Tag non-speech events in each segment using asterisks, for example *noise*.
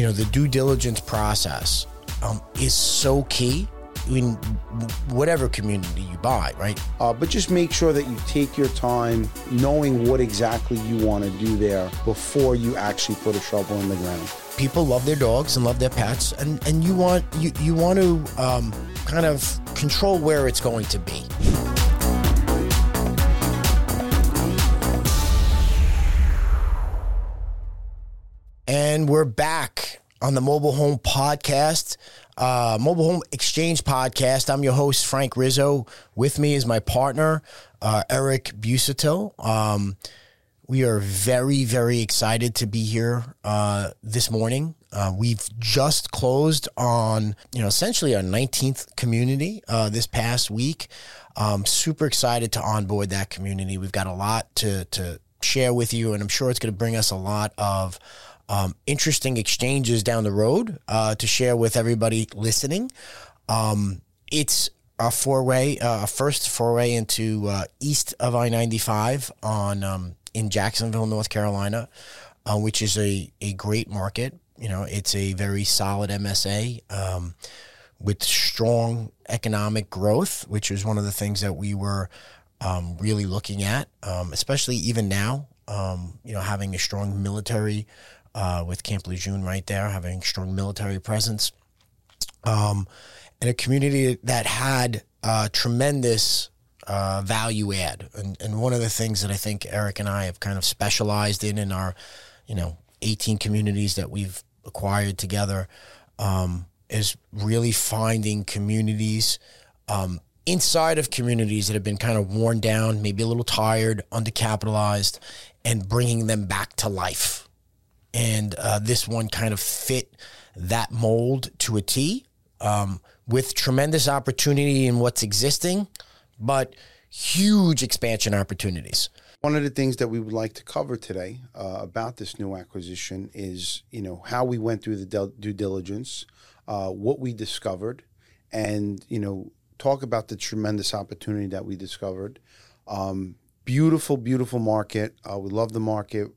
you know, the due diligence process um, is so key in whatever community you buy, right? Uh, but just make sure that you take your time knowing what exactly you want to do there before you actually put a shovel in the ground. People love their dogs and love their pets, and, and you want you, you want to um, kind of control where it's going to be. We're back on the Mobile Home Podcast, uh, Mobile Home Exchange Podcast. I'm your host, Frank Rizzo. With me is my partner, uh, Eric Busuttil. Um, we are very, very excited to be here uh, this morning. Uh, we've just closed on, you know, essentially our 19th community uh, this past week. Um, super excited to onboard that community. We've got a lot to to share with you, and I'm sure it's going to bring us a lot of um, interesting exchanges down the road uh, to share with everybody listening. Um, it's a four way, uh, first foray into uh, east of I 95 on um, in Jacksonville, North Carolina, uh, which is a, a great market. You know, it's a very solid MSA um, with strong economic growth, which is one of the things that we were um, really looking at, um, especially even now. Um, you know, having a strong military uh, with Camp Lejeune right there, having strong military presence, um, and a community that had uh, tremendous uh, value add. And, and one of the things that I think Eric and I have kind of specialized in in our, you know, 18 communities that we've acquired together um, is really finding communities um, inside of communities that have been kind of worn down, maybe a little tired, undercapitalized, and bringing them back to life. And uh, this one kind of fit that mold to a T um, with tremendous opportunity in what's existing, but huge expansion opportunities. One of the things that we would like to cover today uh, about this new acquisition is, you know, how we went through the del- due diligence, uh, what we discovered, and you know, talk about the tremendous opportunity that we discovered. Um, beautiful, beautiful market. Uh, we love the market.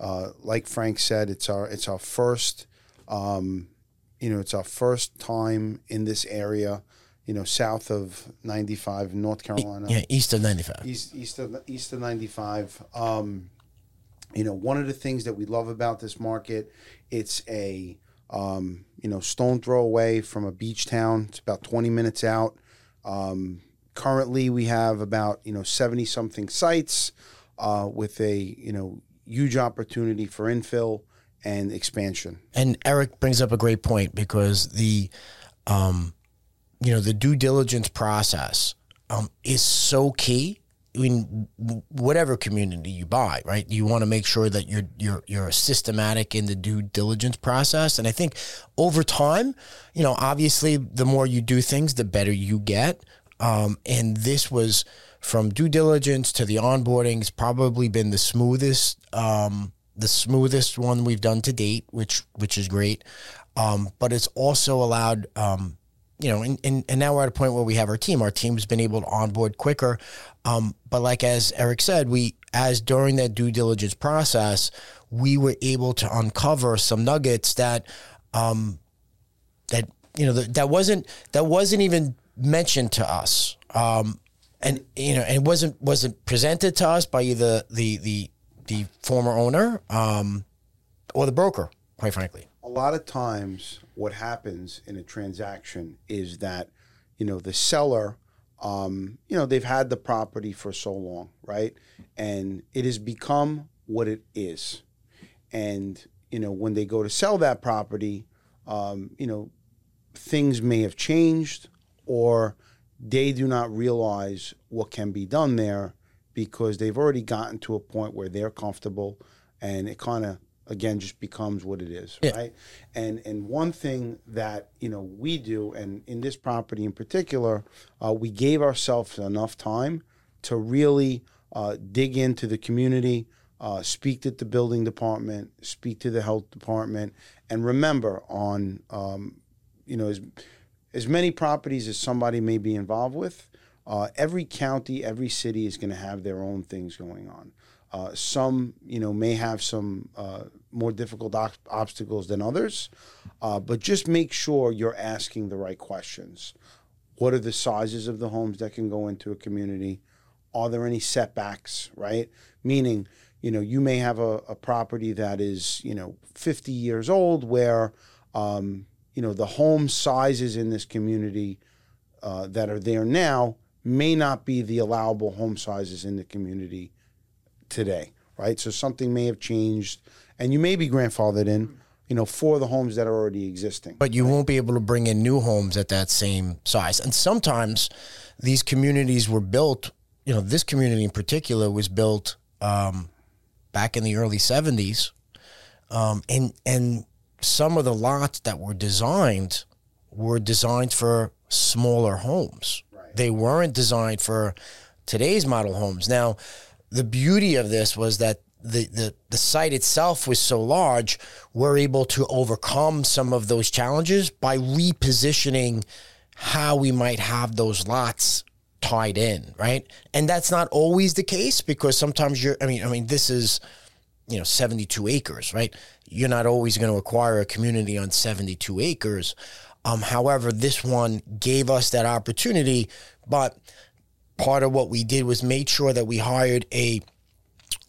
Uh, like Frank said, it's our it's our first, um, you know, it's our first time in this area you know, south of 95 North Carolina. Yeah, east of 95. East, east of east of 95. Um, you know, one of the things that we love about this market, it's a um, you know stone throw away from a beach town. It's about 20 minutes out. Um, currently, we have about you know 70 something sites uh, with a you know huge opportunity for infill and expansion. And Eric brings up a great point because the um, you know the due diligence process um, is so key I mean, whatever community you buy, right? You want to make sure that you're you're you're systematic in the due diligence process, and I think over time, you know, obviously, the more you do things, the better you get. Um, and this was from due diligence to the onboarding It's probably been the smoothest, um, the smoothest one we've done to date, which which is great. Um, but it's also allowed um, you know, and, and, and now we're at a point where we have our team. Our team's been able to onboard quicker. Um, but like as Eric said, we as during that due diligence process, we were able to uncover some nuggets that um, that you know that, that wasn't that wasn't even mentioned to us. Um, and you know, and it wasn't wasn't presented to us by either the the the former owner um, or the broker, quite frankly. A lot of times what happens in a transaction is that you know the seller um, you know they've had the property for so long right and it has become what it is and you know when they go to sell that property um, you know things may have changed or they do not realize what can be done there because they've already gotten to a point where they're comfortable and it kind of again just becomes what it is yeah. right and and one thing that you know we do and in this property in particular uh, we gave ourselves enough time to really uh, dig into the community uh, speak to the building department speak to the health department and remember on um, you know as as many properties as somebody may be involved with uh, every county every city is going to have their own things going on uh, some, you know, may have some uh, more difficult ob- obstacles than others. Uh, but just make sure you're asking the right questions. What are the sizes of the homes that can go into a community? Are there any setbacks, right? Meaning, you know, you may have a, a property that is, you know, 50 years old where, um, you know, the home sizes in this community uh, that are there now may not be the allowable home sizes in the community today, right? So something may have changed, and you may be grandfathered in, you know, for the homes that are already existing. But you won't be able to bring in new homes at that same size. And sometimes these communities were built, you know, this community in particular was built um, back in the early 70s. Um, and, and some of the lots that were designed were designed for smaller homes. Right. They weren't designed for today's model homes. Now, the beauty of this was that the, the, the site itself was so large, we're able to overcome some of those challenges by repositioning how we might have those lots tied in, right? And that's not always the case because sometimes you're I mean, I mean, this is, you know, 72 acres, right? You're not always going to acquire a community on 72 acres. Um, however, this one gave us that opportunity, but part of what we did was made sure that we hired a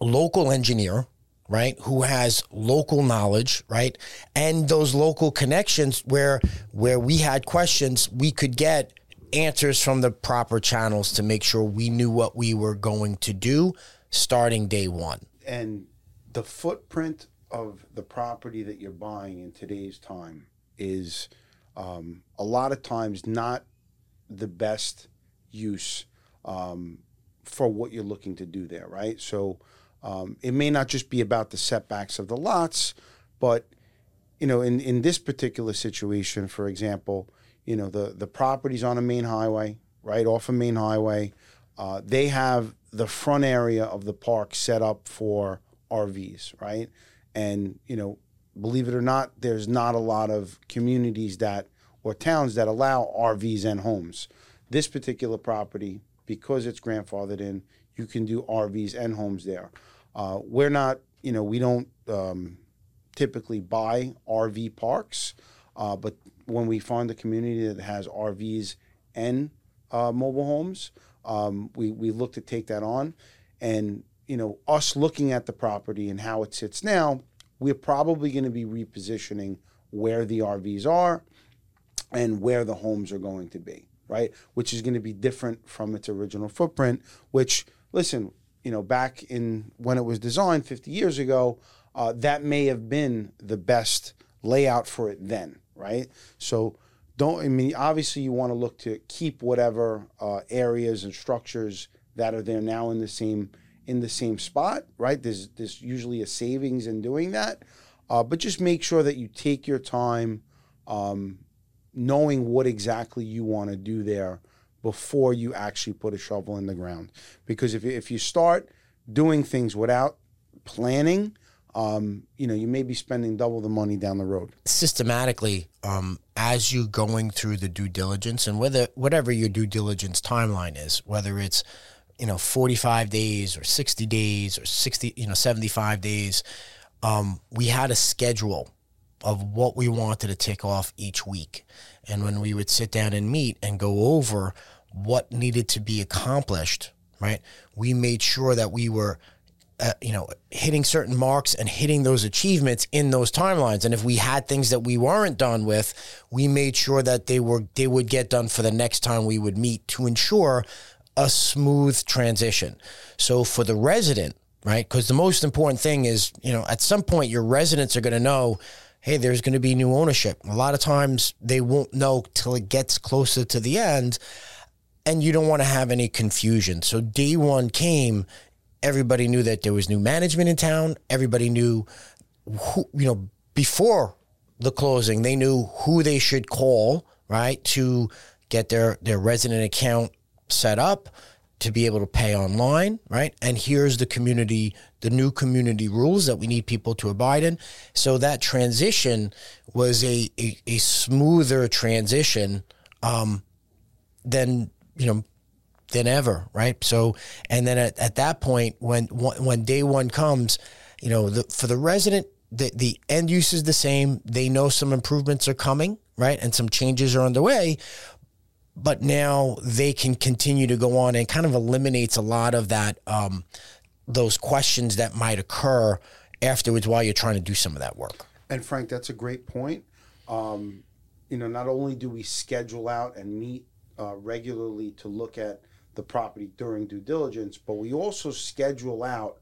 local engineer right who has local knowledge right and those local connections where where we had questions we could get answers from the proper channels to make sure we knew what we were going to do starting day one and the footprint of the property that you're buying in today's time is um, a lot of times not the best use um, for what you're looking to do there, right? So um, it may not just be about the setbacks of the lots, but you know, in, in this particular situation, for example, you know, the, the property's on a main highway, right off a main highway. Uh, they have the front area of the park set up for RVs, right? And, you know, believe it or not, there's not a lot of communities that or towns that allow RVs and homes. This particular property, because it's grandfathered in, you can do RVs and homes there. Uh, we're not, you know, we don't um, typically buy RV parks, uh, but when we find a community that has RVs and uh, mobile homes, um, we, we look to take that on. And, you know, us looking at the property and how it sits now, we're probably going to be repositioning where the RVs are and where the homes are going to be, right? Which is going to be different from its original footprint, which, listen, you know, back in when it was designed 50 years ago, uh, that may have been the best layout for it then, right? So, don't, I mean, obviously, you want to look to keep whatever uh, areas and structures that are there now in the same in the same spot, right? There's there's usually a savings in doing that, uh, but just make sure that you take your time, um, knowing what exactly you want to do there before you actually put a shovel in the ground. Because if if you start doing things without planning, um, you know, you may be spending double the money down the road. Systematically, um, as you're going through the due diligence and whether whatever your due diligence timeline is, whether it's you know 45 days or 60 days or 60 you know 75 days um, we had a schedule of what we wanted to tick off each week. And when we would sit down and meet and go over what needed to be accomplished right we made sure that we were uh, you know hitting certain marks and hitting those achievements in those timelines. And if we had things that we weren't done with we made sure that they were they would get done for the next time we would meet to ensure a smooth transition. So for the resident, right? Because the most important thing is, you know, at some point your residents are going to know, hey, there's going to be new ownership. A lot of times they won't know till it gets closer to the end, and you don't want to have any confusion. So day one came, everybody knew that there was new management in town. Everybody knew, who, you know, before the closing, they knew who they should call, right, to get their their resident account set up to be able to pay online, right? And here's the community, the new community rules that we need people to abide in. So that transition was a a, a smoother transition um, than you know than ever, right? So and then at, at that point, when when day one comes, you know, the, for the resident, the the end use is the same. They know some improvements are coming, right, and some changes are underway. But now they can continue to go on and kind of eliminates a lot of that um, those questions that might occur afterwards while you're trying to do some of that work. And Frank, that's a great point. Um, you know, not only do we schedule out and meet uh, regularly to look at the property during due diligence, but we also schedule out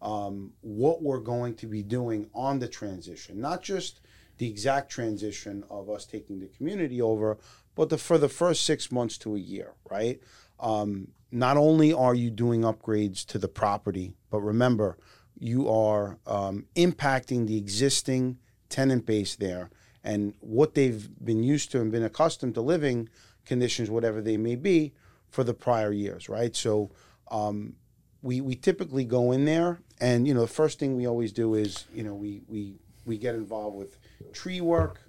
um, what we're going to be doing on the transition, not just the exact transition of us taking the community over, but the, for the first six months to a year, right? Um, not only are you doing upgrades to the property, but remember, you are um, impacting the existing tenant base there and what they've been used to and been accustomed to living conditions, whatever they may be, for the prior years, right? So um, we we typically go in there, and you know the first thing we always do is you know we we we get involved with tree work,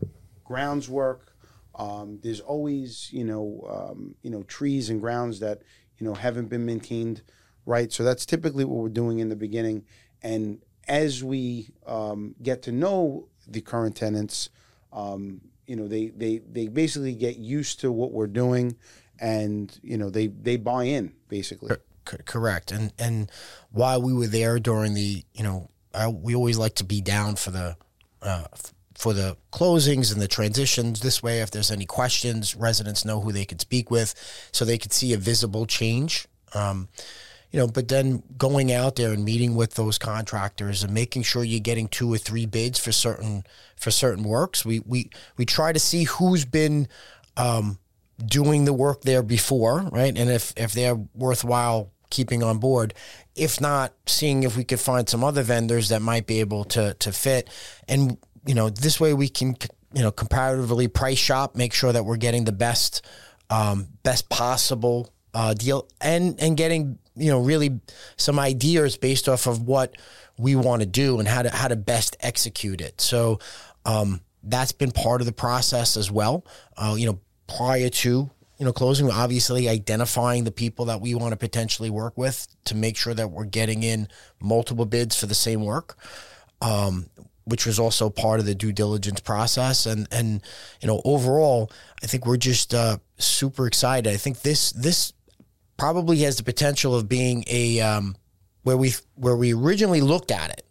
grounds work. Um, there's always you know um, you know trees and grounds that you know haven't been maintained right. So that's typically what we're doing in the beginning, and as we um, get to know the current tenants, um, you know they they they basically get used to what we're doing, and you know they they buy in basically. C- correct. And and while we were there during the, you know, I, we always like to be down for the uh, for the closings and the transitions. This way, if there's any questions, residents know who they could speak with, so they could see a visible change. Um, you know, but then going out there and meeting with those contractors and making sure you're getting two or three bids for certain for certain works. We we we try to see who's been um, doing the work there before, right? And if if they're worthwhile keeping on board. If not, seeing if we could find some other vendors that might be able to to fit. And you know, this way we can you know comparatively price shop, make sure that we're getting the best um, best possible uh, deal, and and getting you know really some ideas based off of what we want to do and how to how to best execute it. So. Um, that's been part of the process as well. Uh, you know, prior to you know closing, obviously identifying the people that we want to potentially work with to make sure that we're getting in multiple bids for the same work. Um, which was also part of the due diligence process, and and you know overall, I think we're just uh, super excited. I think this this probably has the potential of being a um, where we where we originally looked at it,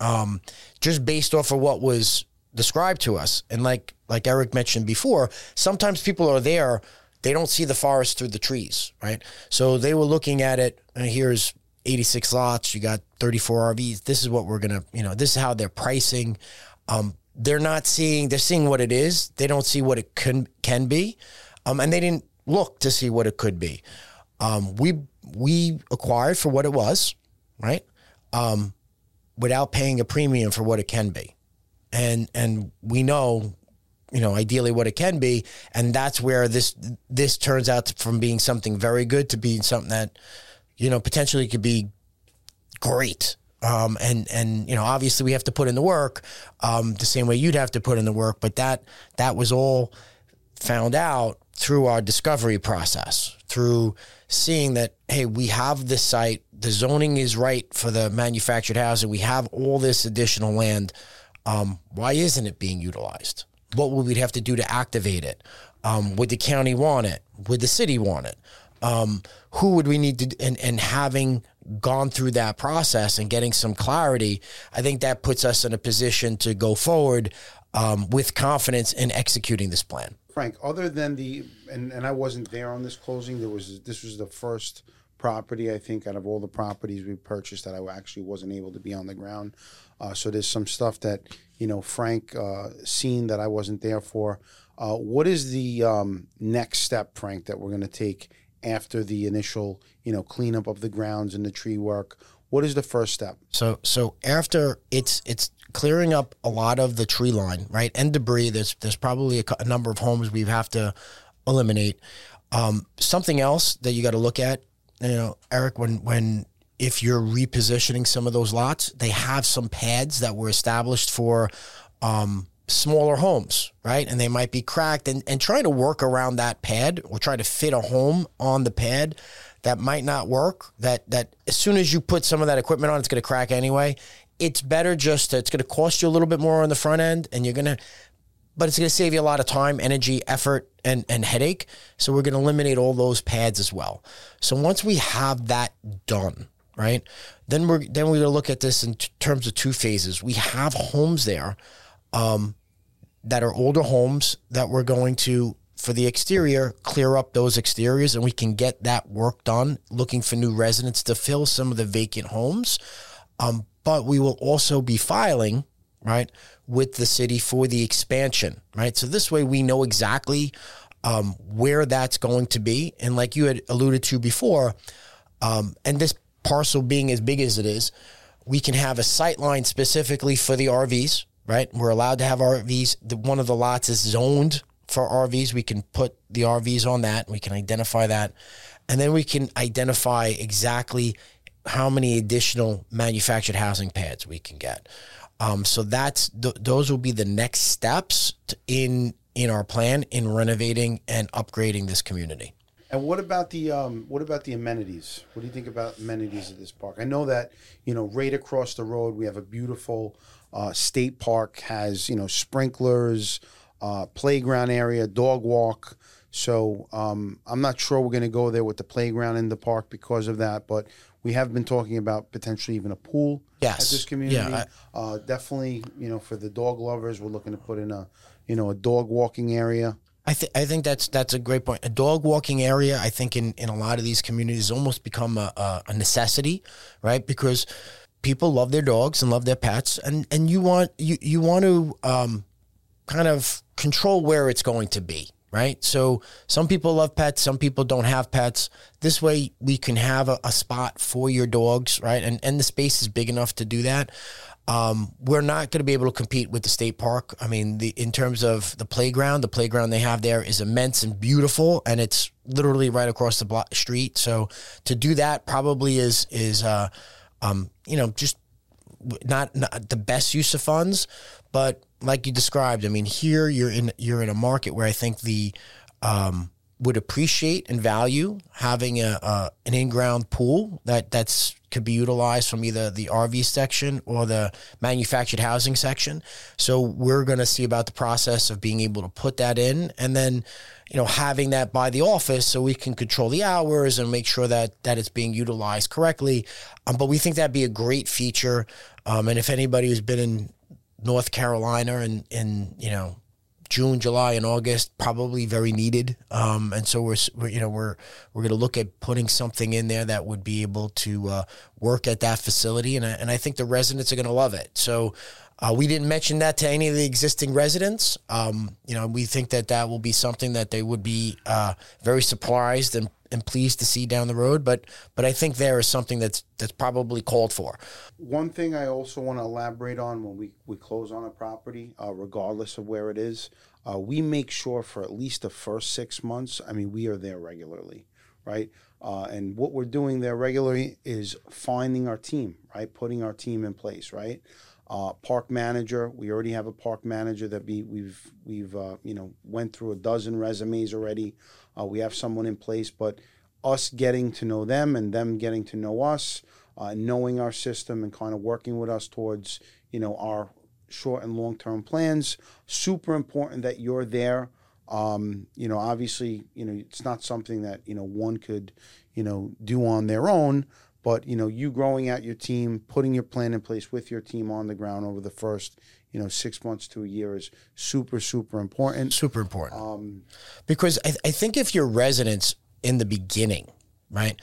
um, just based off of what was described to us. And like like Eric mentioned before, sometimes people are there, they don't see the forest through the trees, right? So they were looking at it, and here's 86 lots, you got 34 RVs. This is what we're gonna, you know, this is how they're pricing. Um, they're not seeing, they're seeing what it is. They don't see what it can can be, um, and they didn't look to see what it could be. Um, we we acquired for what it was, right? Um, without paying a premium for what it can be and and we know you know ideally what it can be and that's where this this turns out from being something very good to being something that you know potentially could be great um, and and you know obviously we have to put in the work um, the same way you'd have to put in the work but that that was all found out through our discovery process through seeing that hey we have this site the zoning is right for the manufactured housing we have all this additional land um, why isn't it being utilized? What would we have to do to activate it? Um, would the county want it? Would the city want it? Um, who would we need to? And, and having gone through that process and getting some clarity, I think that puts us in a position to go forward um, with confidence in executing this plan. Frank, other than the and, and I wasn't there on this closing. There was this was the first property I think out of all the properties we purchased that I actually wasn't able to be on the ground. Uh, so there's some stuff that you know Frank uh, seen that I wasn't there for. Uh, what is the um, next step, Frank, that we're going to take after the initial you know cleanup of the grounds and the tree work? What is the first step? So so after it's it's clearing up a lot of the tree line, right, and debris. There's there's probably a, a number of homes we have to eliminate. Um, something else that you got to look at, you know, Eric, when when if you're repositioning some of those lots, they have some pads that were established for um, smaller homes, right? And they might be cracked and, and trying to work around that pad or try to fit a home on the pad that might not work. That that as soon as you put some of that equipment on, it's going to crack anyway. it's better just to, it's going to cost you a little bit more on the front end and you're going to but it's going to save you a lot of time, energy, effort, and, and headache. So we're going to eliminate all those pads as well. So once we have that done, right, then we're then we're to look at this in t- terms of two phases. We have homes there um, that are older homes that we're going to for the exterior clear up those exteriors, and we can get that work done. Looking for new residents to fill some of the vacant homes, um, but we will also be filing right, with the city for the expansion, right? So this way we know exactly um, where that's going to be. And like you had alluded to before, um, and this parcel being as big as it is, we can have a sight line specifically for the RVs, right? We're allowed to have RVs. The, one of the lots is zoned for RVs. We can put the RVs on that. We can identify that. And then we can identify exactly how many additional manufactured housing pads we can get. Um, so that's th- those will be the next steps in in our plan in renovating and upgrading this community. And what about the um, what about the amenities? What do you think about amenities at this park? I know that you know right across the road we have a beautiful uh, state park has you know sprinklers, uh, playground area, dog walk. So um, I'm not sure we're going to go there with the playground in the park because of that, but we have been talking about potentially even a pool yes. at this community. Yeah, I, uh, definitely, you know, for the dog lovers, we're looking to put in a, you know, a dog walking area. I think I think that's that's a great point. A dog walking area, I think, in, in a lot of these communities, almost become a, a, a necessity, right? Because people love their dogs and love their pets, and, and you want you you want to um, kind of control where it's going to be, right? So some people love pets, some people don't have pets. This way we can have a, a spot for your dogs, right? And and the space is big enough to do that. Um, we're not going to be able to compete with the state park. I mean, the in terms of the playground, the playground they have there is immense and beautiful, and it's literally right across the block, street. So to do that probably is is uh, um, you know just not, not the best use of funds, but like you described, I mean, here you're in you're in a market where I think the um, would appreciate and value having a, a an in ground pool that that's could be utilized from either the RV section or the manufactured housing section. So we're going to see about the process of being able to put that in, and then you know having that by the office so we can control the hours and make sure that that it's being utilized correctly. Um, but we think that'd be a great feature. Um, and if anybody who's been in North Carolina and in you know June, July, and August probably very needed. Um, and so we're, we're, you know we're we're going to look at putting something in there that would be able to uh, work at that facility, and I, and I think the residents are going to love it. So. Uh, we didn't mention that to any of the existing residents. Um, you know, we think that that will be something that they would be uh, very surprised and and pleased to see down the road. But but I think there is something that's that's probably called for. One thing I also want to elaborate on when we, we close on a property, uh, regardless of where it is, uh, we make sure for at least the first six months. I mean, we are there regularly, right? Uh, and what we're doing there regularly is finding our team, right? Putting our team in place, right? Uh, park manager. We already have a park manager that we, we've we've uh, you know went through a dozen resumes already. Uh, we have someone in place, but us getting to know them and them getting to know us, uh, knowing our system and kind of working with us towards you know our short and long term plans. Super important that you're there. Um, you know, obviously, you know it's not something that you know one could you know do on their own. But you know, you growing out your team, putting your plan in place with your team on the ground over the first you know six months to a year is super super important. Super important. Um, because I, I think if your residents in the beginning, right,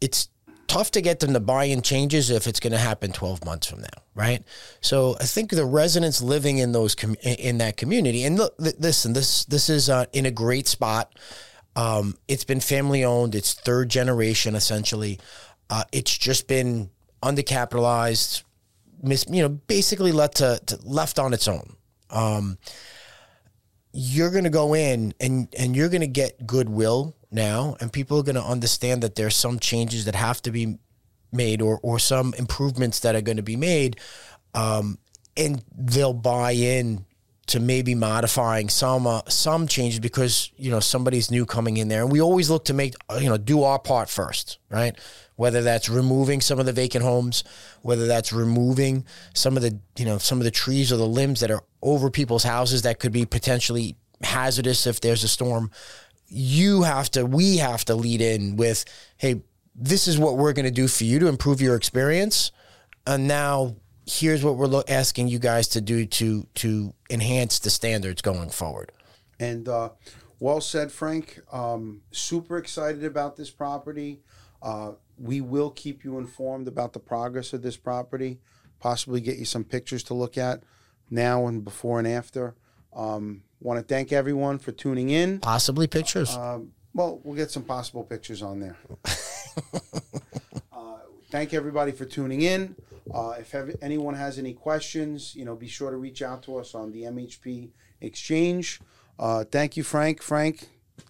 it's tough to get them to buy in changes if it's going to happen 12 months from now, right? So I think the residents living in those com- in that community, and look, listen, this this is uh, in a great spot. Um, it's been family owned. It's third generation essentially. Uh, it's just been undercapitalized, mis, you know, basically left to, to left on its own. Um, you're going to go in and and you're going to get goodwill now, and people are going to understand that there's some changes that have to be made or or some improvements that are going to be made, um, and they'll buy in to maybe modifying some uh, some changes because you know somebody's new coming in there, and we always look to make you know do our part first, right? whether that's removing some of the vacant homes, whether that's removing some of the you know some of the trees or the limbs that are over people's houses that could be potentially hazardous if there's a storm. You have to, we have to lead in with, hey, this is what we're going to do for you to improve your experience, and now here's what we're lo- asking you guys to do to to enhance the standards going forward. And uh, well said, Frank. Um, super excited about this property. Uh, we will keep you informed about the progress of this property. Possibly get you some pictures to look at now and before and after. Um, Want to thank everyone for tuning in. Possibly pictures. Um, well, we'll get some possible pictures on there. *laughs* uh, thank everybody for tuning in. Uh, if anyone has any questions, you know, be sure to reach out to us on the MHP Exchange. Uh, thank you, Frank. Frank,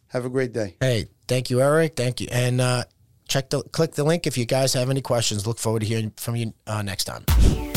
have a great day. hey, thank you, Eric. Thank you, and uh, check the click the link if you guys have any questions. Look forward to hearing from you uh, next time.